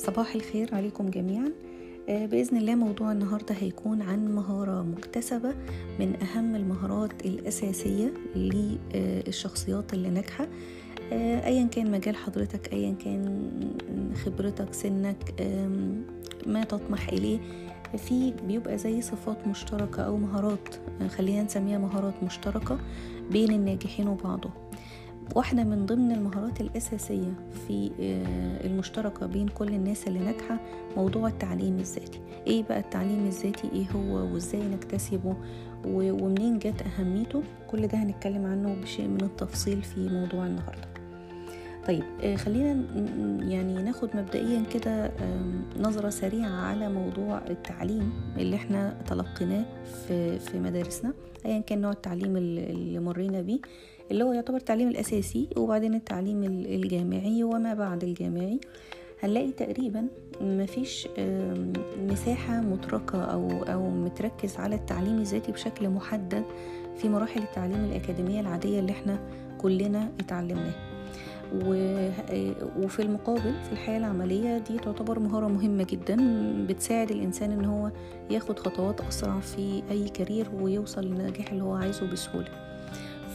صباح الخير عليكم جميعا. آه، بإذن الله موضوع النهاردة هيكون عن مهارة مكتسبة من أهم المهارات الأساسية للشخصيات اللي ناجحة. آه، أيا كان مجال حضرتك أيا كان خبرتك سنك ما تطمح إليه. في بيبقى زي صفات مشتركة أو مهارات خلينا نسميها مهارات مشتركة بين الناجحين وبعضهم واحدة من ضمن المهارات الأساسية في آه، المشتركة بين كل الناس اللي ناجحة موضوع التعليم الذاتي. إيه بقى التعليم الذاتي؟ إيه هو؟ وإزاي نكتسبه؟ ومنين جت أهميته؟ كل ده هنتكلم عنه بشيء من التفصيل في موضوع النهاردة. طيب آه، خلينا يعني ناخد مبدئيا كده نظرة سريعة على موضوع التعليم اللي إحنا تلقيناه في في مدارسنا ايا كان نوع التعليم اللي مرينا بيه. اللي هو يعتبر التعليم الأساسي وبعدين التعليم ال- الجامعي وما بعد الجامعي. هنلاقي تقريبا مفيش مساحة متركة أو أو متركز على التعليم الذاتي بشكل محدد في مراحل التعليم الأكاديمية العادية اللي إحنا كلنا اتعلمناها. و- وفي المقابل في الحياة العملية دي تعتبر مهارة مهمة جدا بتساعد الإنسان إن هو ياخد خطوات أسرع في أي كارير ويوصل للنجاح اللي هو عايزه بسهولة.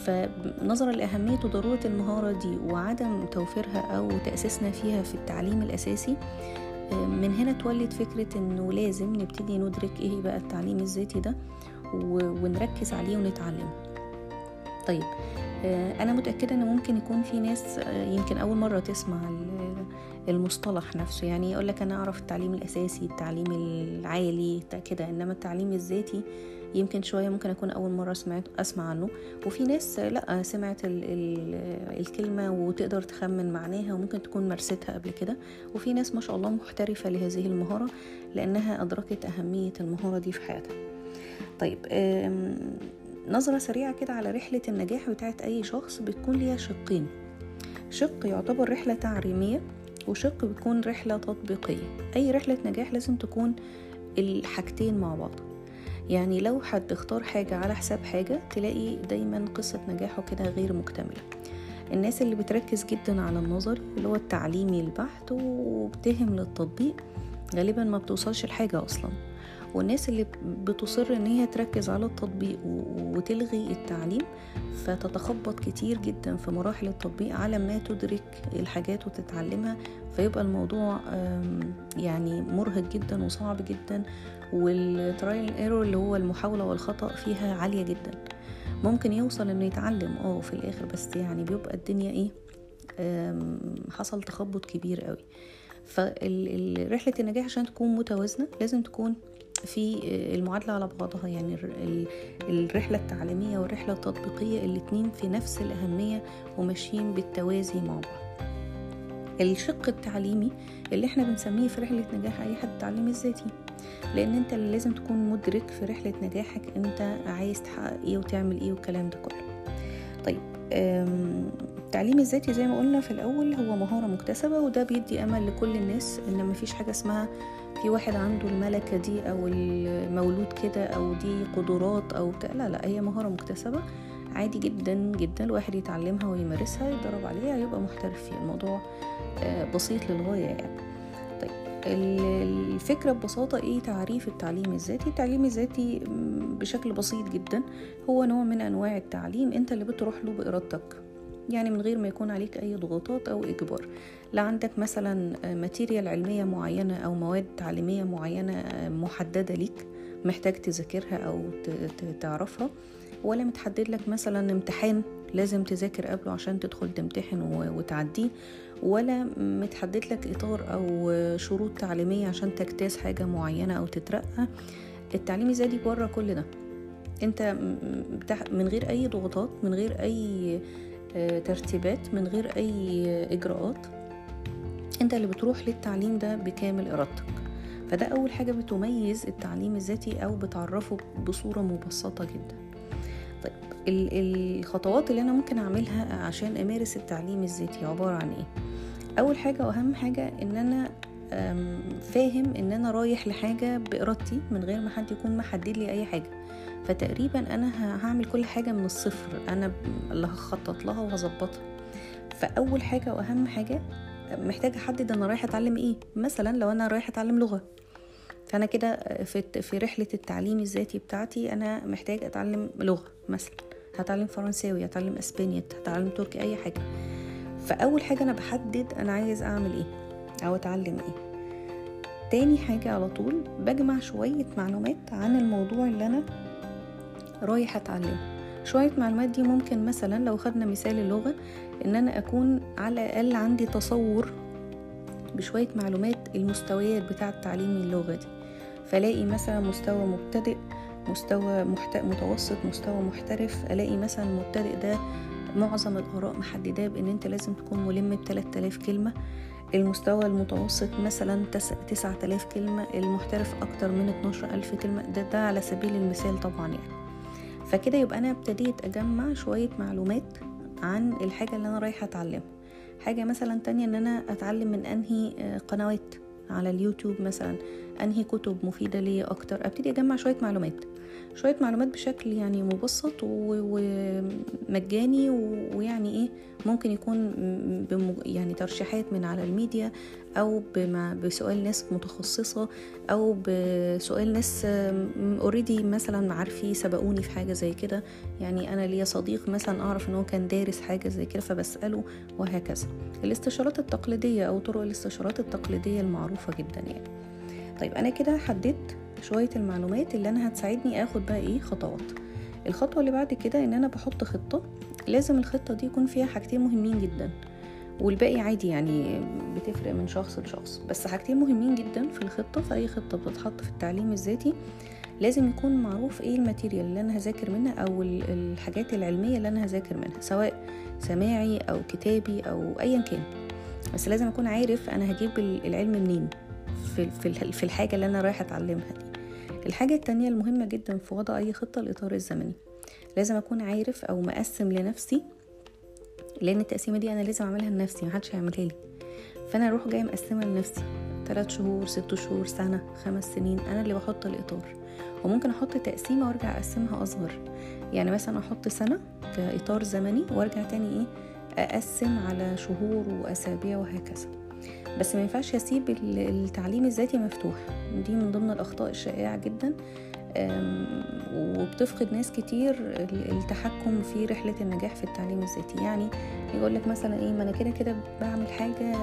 فنظرا لأهمية وضرورة المهارة دي وعدم توفيرها أو تأسيسنا فيها في التعليم الأساسي من هنا تولد فكرة إنه لازم نبتدي ندرك إيه بقى التعليم الذاتي ده ونركز عليه ونتعلمه طيب آه، أنا متأكدة إن ممكن يكون في ناس آه، يمكن أول مرة تسمع ال- المصطلح نفسه. يعني يقول لك أنا أعرف التعليم الأساسي التعليم العالي كده إنما التعليم الذاتي يمكن شوية ممكن أكون أول مرة سمعت أسمع عنه. وفي ناس لأ سمعت ال ال الكلمة وتقدر تخمن معناها وممكن تكون مارستها قبل كده. وفي ناس ما شاء الله محترفة لهذه المهارة لأنها أدركت أهمية المهارة دي في حياتها. طيب آم، نظرة سريعة كده على رحلة النجاح بتاعت أي شخص بتكون ليها شقين. شق يعتبر رحلة تعليمية وشق بيكون رحلة تطبيقية. أي رحلة نجاح لازم تكون الحاجتين مع بعض. يعني لو حد اختار حاجة على حساب حاجة تلاقي دايما قصة نجاحه كده غير مكتملة. الناس اللي بتركز جدا على النظر اللي هو التعليمي البحت وبتهم للتطبيق غالبا ما بتوصلش لحاجة أصلا. والناس اللي بتصر إن هي تركز على التطبيق وتلغي التعليم فتتخبط كتير جدا في مراحل التطبيق على ما تدرك الحاجات وتتعلمها فيبقى الموضوع يعني مرهق جدا وصعب جدا. وال trial error اللي هو المحاولة والخطأ فيها عالية جدا. ممكن يوصل إنه يتعلم آه في الآخر بس يعني بيبقى الدنيا إيه حصل تخبط كبير قوي. فرحلة النجاح عشان تكون متوازنة لازم تكون في المعادلة على بعضها. يعني الر- ال- الرحلة التعليمية والرحلة التطبيقية الاتنين في نفس الأهمية وماشيين بالتوازي مع بعض. الشق التعليمي اللي إحنا بنسميه في رحلة نجاح أي حد التعليم الذاتي. لأن أنت اللي لازم تكون مدرك في رحلة نجاحك أنت عايز تحقق إيه وتعمل إيه والكلام ده كله. طيب التعليم الذاتي زي ما قلنا في الأول هو مهارة مكتسبة وده بيدي أمل لكل الناس إن مفيش حاجة اسمها في واحد عنده الملكة دي أو المولود كده أو دي قدرات أو لا لا هي مهارة مكتسبة عادي جدا جدا الواحد يتعلمها ويمارسها يتدرب عليها يبقى محترف فيها. الموضوع آه، بسيط للغاية يعني. طيب ال- الفكرة ببساطة إيه تعريف التعليم الذاتي؟ التعليم الذاتي بشكل بسيط جدا هو نوع من أنواع التعليم أنت اللي بتروح له بإرادتك. يعني من غير ما يكون عليك أي ضغوطات أو إجبار. لا عندك مثلا ماتيريال علمية معينة أو مواد تعليمية معينة آه، محددة ليك. محتاج تذاكرها ت- تعرفها ولا متحدد لك مثلا امتحان لازم تذاكر قبله عشان تدخل تمتحن وتعديه ولا متحدد لك إطار أو شروط تعليمية عشان تجتاز حاجة معينة أو تترقى. التعليم الذاتي بره كل ده. أنت من غير أي ضغوطات من غير أي آه، ترتيبات من غير أي إجراءات أنت اللي بتروح للتعليم ده بكامل إرادتك. فده أول حاجة بتميز التعليم الذاتي أو بتعرفه بصورة مبسطة جدا. طيب ال- الخطوات اللي أنا ممكن أعملها عشان أمارس التعليم الذاتي عبارة عن أول حاجة وأهم حاجة إن أنا أم، فاهم إن أنا رايح لحاجة بإرادتي من غير ما حد يكون محدد لي أي حاجة. فتقريبا أنا ه- هعمل كل حاجة من الصفر أنا ب- اللي هخطط لها وهظبطها. فأول حاجة وأهم حاجة محتاجه احدد أنا رايحه اتعلم إيه؟ مثلا لو أنا رايحه اتعلم لغة. فأنا كده في في رحلة التعليم الذاتي بتاعتي أنا محتاج أتعلم لغة مثلا. هتعلم فرنساوي هتعلم اسبانيا هتعلم تركي أي حاجة. فأول حاجة أنا بحدد أنا عايز أعمل إيه أو أتعلم إيه. تاني حاجة على طول بجمع شوية معلومات عن الموضوع اللي أنا رايح أتعلمه. شوية معلومات دي ممكن مثلا لو خدنا مثال اللغة إن أنا أكون على الأقل عندي تصور بشوية معلومات المستويات بتاعة تعليم اللغة دي. فلاقي مثلا مستوى مبتدئ مستوى محت... متوسط مستوى محترف ألاقي مثلا المبتدئ ده معظم الآراء محدداه بإن أنت لازم تكون ملم ب 3000 كلمة. المستوى المتوسط مثلا تسعة آلاف كلمة المحترف أكتر من اتناشر ألف كلمة. ده, ده على سبيل المثال طبعا يعني. فكده يبقى أنا ابتديت أجمع شوية معلومات عن الحاجة اللي أنا رايحة أتعلمها. حاجة مثلا تانية إن أنا أتعلم من أنهي آه، قنوات على اليوتيوب مثلا أنهي كتب مفيدة ليا أكتر. أبتدي أجمع شوية معلومات. شوية معلومات بشكل يعني مبسط ومجاني ويعني إيه ممكن يكون يعني ترشيحات من على الميديا أو بسؤال ناس متخصصة أو بسؤال ناس already مثلا عارفي سبقوني في حاجة زي كده. يعني أنا ليا صديق مثلا أعرف إن هو كان دارس حاجة زي كده فبسأله وهكذا. الاستشارات التقليدية أو طرق الاستشارات التقليدية المعروفة جدا يعني. طيب أنا كده حددت شوية المعلومات اللي أنا هتساعدني آخد بقى إيه خطوات. الخطوة اللي بعد كده إن أنا بحط خطة لازم الخطة دي يكون فيها حاجتين مهمين جدا والباقي عادي يعني بتفرق من شخص لشخص. بس حاجتين مهمين جدا في الخطة في أي خطة بتتحط في التعليم الذاتي لازم يكون معروف إيه الماتيريال اللي أنا هذاكر منها أو الحاجات العلمية اللي أنا هذاكر منها سواء سماعي أو كتابي أو ايا كان. بس لازم أكون عارف أنا هجيب العلم منين. في في الحاجة اللي أنا رايحة أتعلمها دي. الحاجة التانية المهمة جدا في وضع أي خطة الإطار الزمني. لازم أكون عارف أو مقسم لنفسي لأن التقسيمة دي أنا لازم أعملها لنفسي محدش هيعملها لي. فأنا أروح جاية مقسمة لنفسي. تلات شهور ست شهور سنة خمس سنين أنا اللي بحط الإطار. وممكن أحط تقسيمة وأرجع أقسمها أصغر. يعني مثلا أحط سنة كإطار زمني وأرجع تاني إيه أقسم على شهور وأسابيع وهكذا. بس ما ينفعش أسيب التعليم الذاتي مفتوح. دي من ضمن الأخطاء الشائعة جدا. وبتفقد ناس كتير التحكم في رحلة النجاح في التعليم الذاتي. يعني يقول لك مثلا إيه ما أنا كده كده بعمل حاجة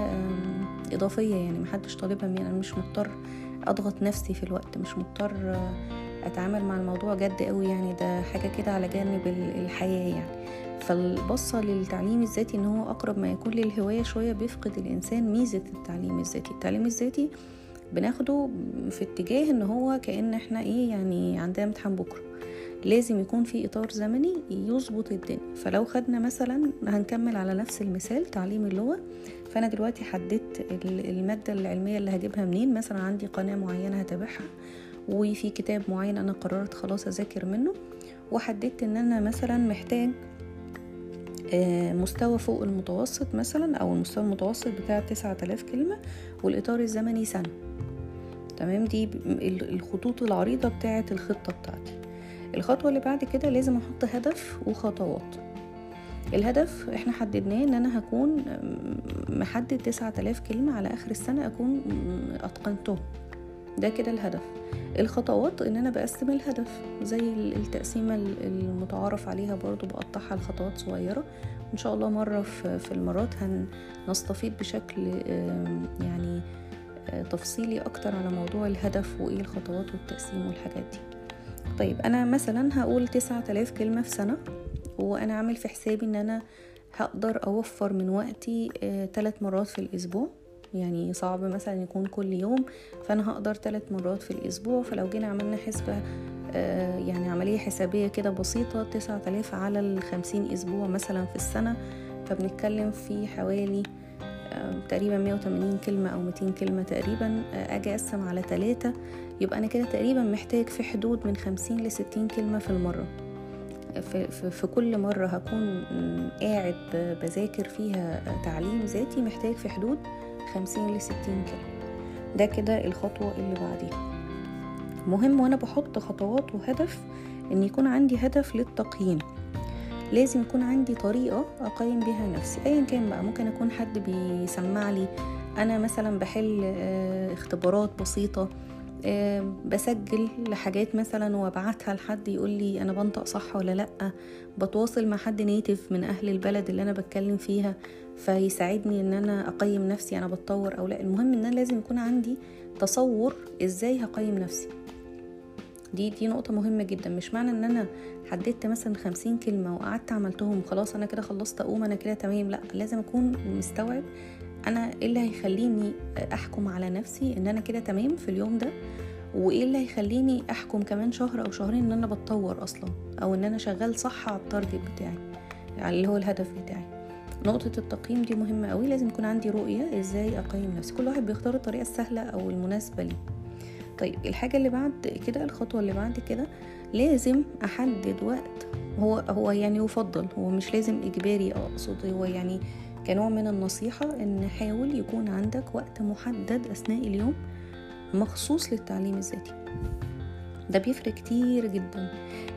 إضافية يعني محدش طالبها مني. أنا مش مضطر أضغط نفسي في الوقت مش مضطر أتعامل مع الموضوع جد قوي يعني. ده حاجة كده على جانب الحياة يعني. فالبصة للتعليم الذاتي إن هو أقرب ما يكون للهواية شوية بيفقد الإنسان ميزة التعليم الذاتي. التعليم الذاتي بناخده في اتجاه إن هو كأن إحنا إيه يعني عندنا امتحان بكرة. لازم يكون في إطار زمني يظبط الدنيا. فلو خدنا مثلا هنكمل على نفس المثال تعليم اللغة. فأنا دلوقتي حددت المادة العلمية اللي هجيبها منين. مثلا عندي قناة معينة هتابعها وفي كتاب معين أنا قررت خلاص أذاكر منه. وحددت إن أنا مثلا محتاج مستوى فوق المتوسط مثلا أو المستوى المتوسط بتاع تسعة آلاف كلمة والإطار الزمني سنة. تمام؟ دي الخطوط العريضة بتاعة الخطة بتاعتي. الخطوة اللي بعد كده لازم أحط هدف وخطوات. الهدف إحنا حددناه إن أنا هكون محدد تسعة آلاف كلمة على آخر السنة أكون أتقنتهم. ده كده الهدف. الخطوات إن أنا بقسم الهدف زي التقسيمة المتعارف عليها برضو بقطعها لخطوات صغيرة. ان شاء الله مرة في المرات هنستفيد بشكل يعني آه، تفصيلي أكتر على موضوع الهدف وإيه الخطوات والتقسيم والحاجات دي. طيب أنا مثلا هقول تسعة آلاف كلمة في سنة وأنا عامل في حسابي إن أنا هقدر أوفر من وقتي ثلاث آه، مرات في الأسبوع. يعني صعب مثلا يكون كل يوم فأنا هقدر ثلاث مرات في الأسبوع. فلو جينا عملنا حسبة آه، يعني عملية حسابية كده بسيطة تسعة آلاف على الخمسين أسبوع مثلا في السنة. فبنتكلم في حوالي تقريبا 180 كلمة أو 200 كلمة تقريبا آه، أجي أقسم على ثلاثة يبقى أنا كده تقريبا محتاج في حدود من 50 ل 60 كلمة في المرة. في, في كل مرة هكون قاعد بذاكر فيها تعليم ذاتي محتاج في حدود خمسين لستين كلمة ده كده الخطوة اللي بعديها. مهم وأنا بحط خطوات وهدف إن يكون عندي هدف للتقييم. لازم يكون عندي طريقة أقيم بها نفسي. أيا كان بقى ممكن أكون حد بيسمع لي. أنا مثلا بحل آه، اختبارات بسيطة. بسجل لحاجات مثلا وأبعتها لحد يقول لي أنا بنطق صح ولا لأ. بتواصل مع حد نيتف من أهل البلد اللي أنا بتكلم فيها فيساعدني إن أنا أقيم نفسي أنا بتطور أو لأ. المهم إن أنا لازم يكون عندي تصور إزاي هقيم نفسي. دي دي نقطة مهمة جدا. مش معنى إن أنا حددت مثلا خمسين كلمة وقعدت عملتهم خلاص أنا كده خلصت أقوم أنا كده تمام لأ. لازم أكون مستوعب أنا إيه اللي هيخليني أحكم على نفسي إن أنا كده تمام في اليوم ده؟ وإيه اللي هيخليني أحكم كمان شهر أو شهرين إن أنا بتطور أصلا؟ أو إن أنا شغال صح على التارجت بتاعي يعني اللي هو الهدف بتاعي. نقطة التقييم دي مهمة قوي لازم يكون عندي رؤية إزاي أقيم نفسي. كل واحد بيختار الطريقة السهلة أو المناسبة ليه. طيب الحاجة اللي بعد كده الخطوة اللي بعد كده لازم أحدد وقت. هو هو يعني يفضل هو مش لازم إجباري أقصد هو يعني كنوع من النصيحة إن حاول يكون عندك وقت محدد أثناء اليوم مخصوص للتعليم الذاتي. ده بيفرق كتير جدا.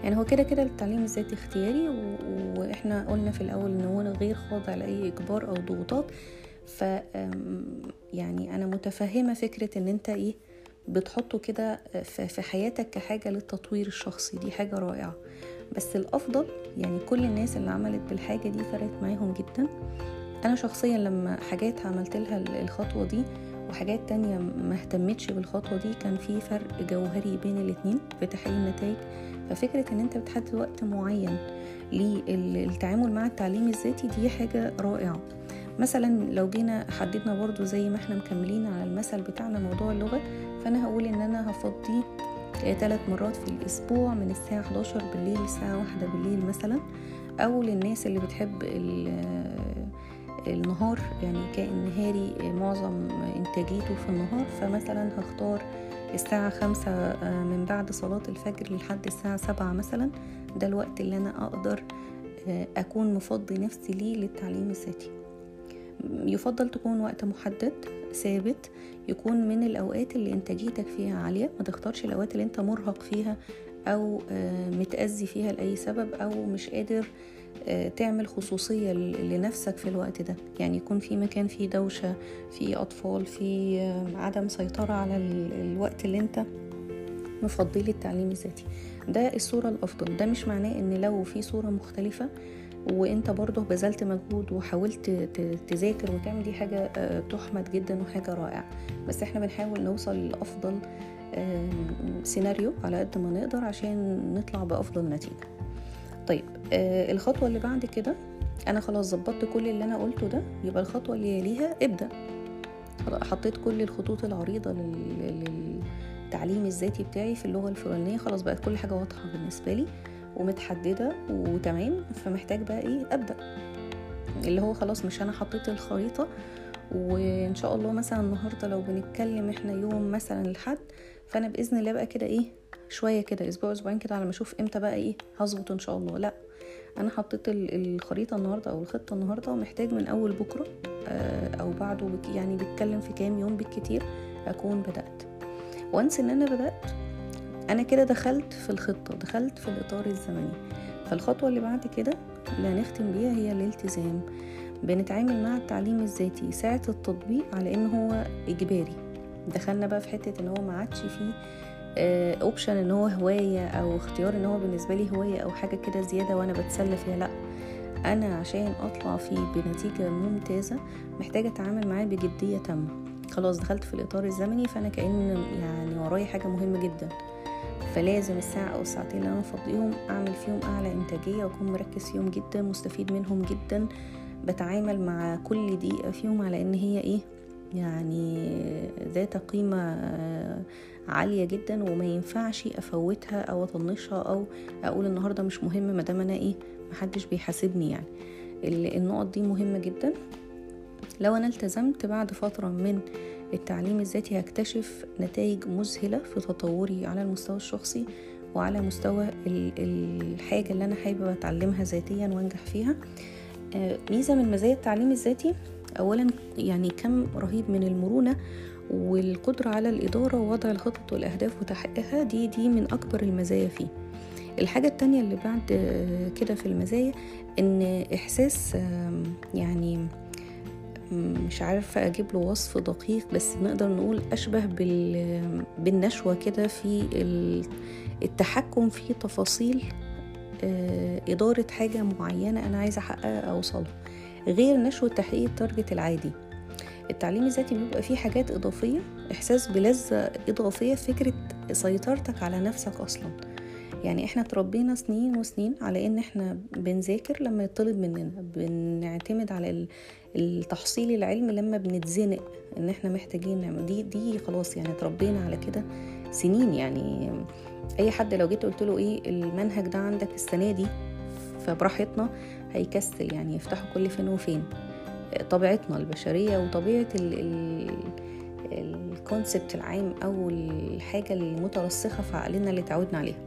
يعني هو كده كده التعليم الذاتي اختياري و... وإحنا قلنا في الأول إن هو غير خاضع لأي إجبار أو ضغوطات. ف يعني أنا متفهمة فكرة إن أنت إيه بتحطه كده في حياتك كحاجة للتطوير الشخصي. دي حاجة رائعة. بس الأفضل يعني كل الناس اللي عملت بالحاجة دي فرقت معاهم جدا. أنا شخصيا لما حاجات عملت لها الخطوة دي وحاجات تانية ما اهتمتش بالخطوة دي كان في فرق جوهري بين الاتنين في تحقيق النتائج. ففكرة إن أنت بتحدد وقت معين للتعامل مع التعليم الذاتي دي حاجة رائعة. مثلا لو جينا حددنا برضو زي ما إحنا مكملين على المثل بتاعنا موضوع اللغة فأنا هقول إن أنا هفضي ثلاث مرات في الأسبوع من الساعة 11 بالليل للساعة واحدة بالليل مثلا. أو للناس اللي بتحب النهار يعني كائن نهاري معظم إنتاجيته في النهار فمثلا هختار الساعة خمسة آه، من بعد صلاة الفجر لحد الساعة سبعة مثلا. ده الوقت اللي أنا أقدر آه، أكون مفضي نفسي ليه للتعليم الذاتي. يفضل تكون وقت محدد ثابت يكون من الأوقات اللي إنتاجيتك فيها عالية. ما تختارش الأوقات اللي أنت مرهق فيها أو آه، متأذي فيها لأي سبب أو مش قادر آه، تعمل خصوصية لنفسك في الوقت ده. يعني يكون في مكان فيه دوشة في أطفال في عدم سيطرة على الوقت اللي أنت مفضيه للتعليم الذاتي. ده الصورة الأفضل. ده مش معناه إن لو في صورة مختلفة وأنت برضه بذلت مجهود وحاولت تذاكر وتعمل دي حاجة آه، تحمد جدا وحاجة رائعة. بس إحنا بنحاول نوصل لأفضل سيناريو على قد ما نقدر عشان نطلع بأفضل نتيجة. طيب آه الخطوة اللي بعد كده أنا خلاص ظبطت كل اللي أنا قلته ده يبقى الخطوة اللي يليها ابدأ. حطيت كل الخطوط العريضة للتعليم الذاتي بتاعي في اللغة الفلانية خلاص بقت كل حاجة واضحة بالنسبة لي ومتحددة وتمام فمحتاج بقى إيه؟ أبدأ. اللي هو خلاص مش أنا حطيت الخريطة وإن شاء الله مثلا النهاردة لو بنتكلم إحنا يوم مثلا الحد فأنا بإذن الله بقى كده إيه شوية كده أسبوع أسبوعين كده على ما أشوف إمتى بقى إيه هظبط إن شاء الله. لأ أنا حطيت الخريطة النهارده أو الخطة النهارده ومحتاج من أول بكرة آه، أو بعده يعني بيتكلم في كام يوم بالكتير أكون بدأت. once إن أنا بدأت أنا كده دخلت في الخطة دخلت في الإطار الزمني. فالخطوة اللي بعد كده اللي هنختم بيها هي الالتزام. بنتعامل مع التعليم الذاتي ساعة التطبيق على إن هو إجباري. دخلنا بقى في حتة إن هو ما عادش فيه option آه، إن هو هواية أو اختيار إن هو بالنسبة لي هواية أو حاجة كده زيادة وأنا بتسلى فيها لأ. أنا عشان أطلع فيه بنتيجة ممتازة محتاجة أتعامل معاه بجدية تامة. خلاص دخلت في الإطار الزمني فأنا كأن يعني ورايا حاجة مهمة جدا. فلازم الساعة أو الساعتين اللي أنا أفضيهم أعمل فيهم أعلى إنتاجية وأكون مركز فيهم جدا مستفيد منهم جدا. بتعامل مع كل دقيقة فيهم على إن هي إيه يعني ذات قيمة عالية جدا وما ينفعش أفوتها أو أطنشها أو أقول النهاردة مش مهم ما دام أنا إيه محدش بيحاسبني يعني. النقط دي مهمة جدا. لو أنا التزمت بعد فترة من التعليم الذاتي هكتشف نتائج مذهلة في تطوري على المستوى الشخصي وعلى مستوى الحاجة اللي أنا حابة أتعلمها ذاتيا وأنجح فيها. آه، ميزة من مزايا التعليم الذاتي أولا يعني كم رهيب من المرونة والقدرة على الإدارة ووضع الخطط والأهداف وتحقيقها دي دي من أكبر المزايا فيه. الحاجة التانية اللي بعد كده في المزايا إن إحساس يعني مش عارفة أجيب له وصف دقيق بس نقدر نقول أشبه بالنشوة كده في التحكم في تفاصيل إدارة حاجة معينة أنا عايزة أحققها أوصلها. غير نشوة تحقيق التارجت العادي. التعليم الذاتي بيبقى فيه حاجات إضافية إحساس بلذة إضافية فكرة سيطرتك على نفسك أصلا. يعني إحنا تربينا سنين وسنين على إن إحنا بنذاكر لما يطلب مننا بنعتمد على التحصيل العلم لما بنتزنق إن إحنا محتاجين نعمل. دي دي خلاص يعني تربينا على كده سنين يعني. أي حد لو جيت قلت له إيه المنهج ده عندك السنة دي فبراحتنا هيكسل يعني يفتحوا كل فين وفين. طبيعتنا البشرية وطبيعة الكونسبت العام أو الحاجة المترسخة في عقلنا اللي تعودنا عليها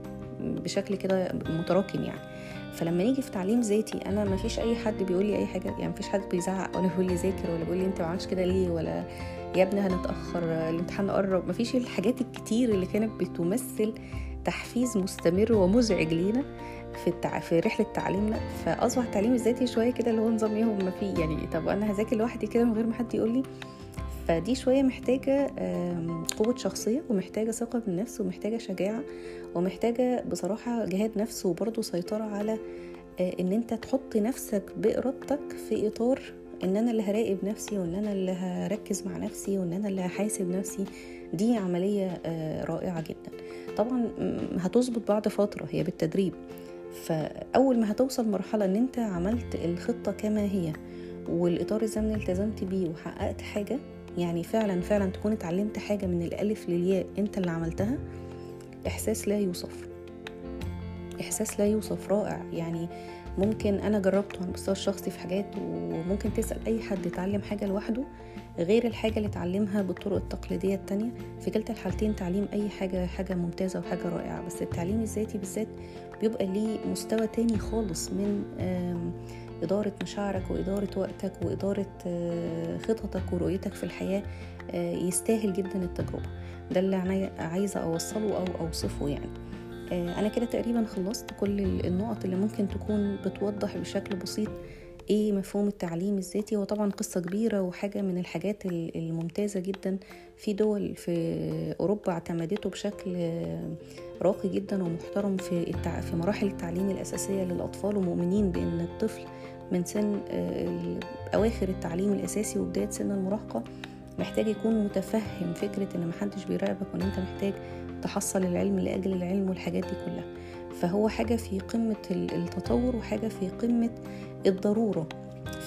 بشكل كده متراكم يعني. فلما نيجي في تعليم ذاتي أنا ما فيش أي حد بيقول لي أي حاجة يعني ما فيش حد بيزعق ولا بيقول لي ذاكر ولا بيقول لي أنت ما عملتش كده ليه ولا يا ابني هنتأخر الامتحان قرب ما فيش الحاجات الكتير اللي كانت بتمثل تحفيز مستمر ومزعج لينا. في التع... في رحلة تعليمنا فأصبح التعليم الذاتي شوية كده اللي هو نظام إيه ما فيه يعني طب أنا هذاكر لوحدي كده من غير ما حد يقول لي؟ فدي شوية محتاجة قوة شخصية ومحتاجة ثقة بالنفس ومحتاجة شجاعة ومحتاجة بصراحة جهاد نفس وبرضه سيطرة على إن أنت تحط نفسك بإرادتك في إطار إن أنا اللي هراقب نفسي وإن أنا اللي هركز مع نفسي وإن أنا اللي هحاسب نفسي. دي عملية رائعة جدا. طبعا هتظبط بعد فترة هي بالتدريب. فأول ما هتوصل مرحلة إن أنت عملت الخطة كما هي والإطار الزمني التزمت بيه وحققت حاجة يعني فعلا فعلا تكون اتعلمت حاجة من الألف للياء أنت اللي عملتها إحساس لا يوصف. إحساس لا يوصف رائع. يعني ممكن أنا جربته على المستوى الشخصي في حاجات وممكن تسأل أي حد يتعلم حاجة لوحده غير الحاجة اللي اتعلمها بالطرق التقليدية التانية. في كلتا الحالتين تعليم أي حاجة حاجة ممتازة وحاجة رائعة. بس التعليم الذاتي بالذات بيبقى ليه مستوى تاني خالص من إدارة مشاعرك وإدارة وقتك وإدارة خططك ورؤيتك في الحياة يستاهل جدا التجربة. ده اللي أنا عايزة أوصله أو أوصفه يعني. أنا كده تقريبا خلصت كل النقط اللي ممكن تكون بتوضح بشكل بسيط إيه مفهوم التعليم الذاتي هو طبعا قصة كبيرة وحاجة من الحاجات الممتازة جدا في دول في أوروبا اعتمدته بشكل راقي جدا ومحترم في. في مراحل التعليم الأساسية للأطفال ومؤمنين بأن الطفل من سن أواخر التعليم الأساسي وبداية سن المراهقة محتاج يكون متفهم فكرة إن محدش بيراقبك وإن أنت محتاج تحصل العلم لأجل العلم والحاجات دي كلها فهو حاجة في قمة التطور وحاجة في قمة الضرورة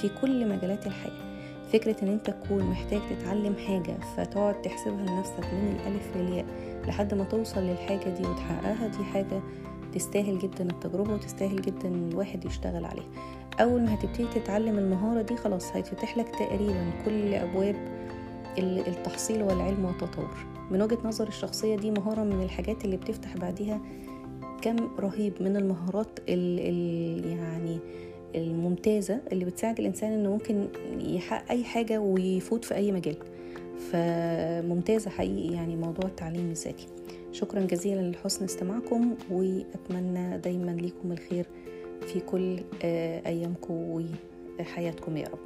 في كل مجالات الحياة. فكرة إن أنت تكون محتاج تتعلم حاجة فتقعد تحسبها لنفسك من الألف للياء لحد ما توصل للحاجة دي وتحققها دي حاجة تستاهل جدا التجربة وتستاهل جدا الواحد يشتغل عليها. أول ما هتبتدي تتعلم المهارة دي خلاص هيتفتح لك تقريبا كل أبواب التحصيل والعلم والتطور. من وجهة نظر الشخصية دي مهارة من الحاجات اللي بتفتح بعديها كم رهيب من المهارات ال ال يعني الممتازة اللي بتساعد الإنسان إنه ممكن يحقق أي حاجة ويفوت في أي مجال. فممتازة حقيقي يعني موضوع التعليم الذاتي. شكرا جزيلا لحسن استماعكم وأتمنى دايما ليكم الخير في كل أيامكم وحياتكم يا رب.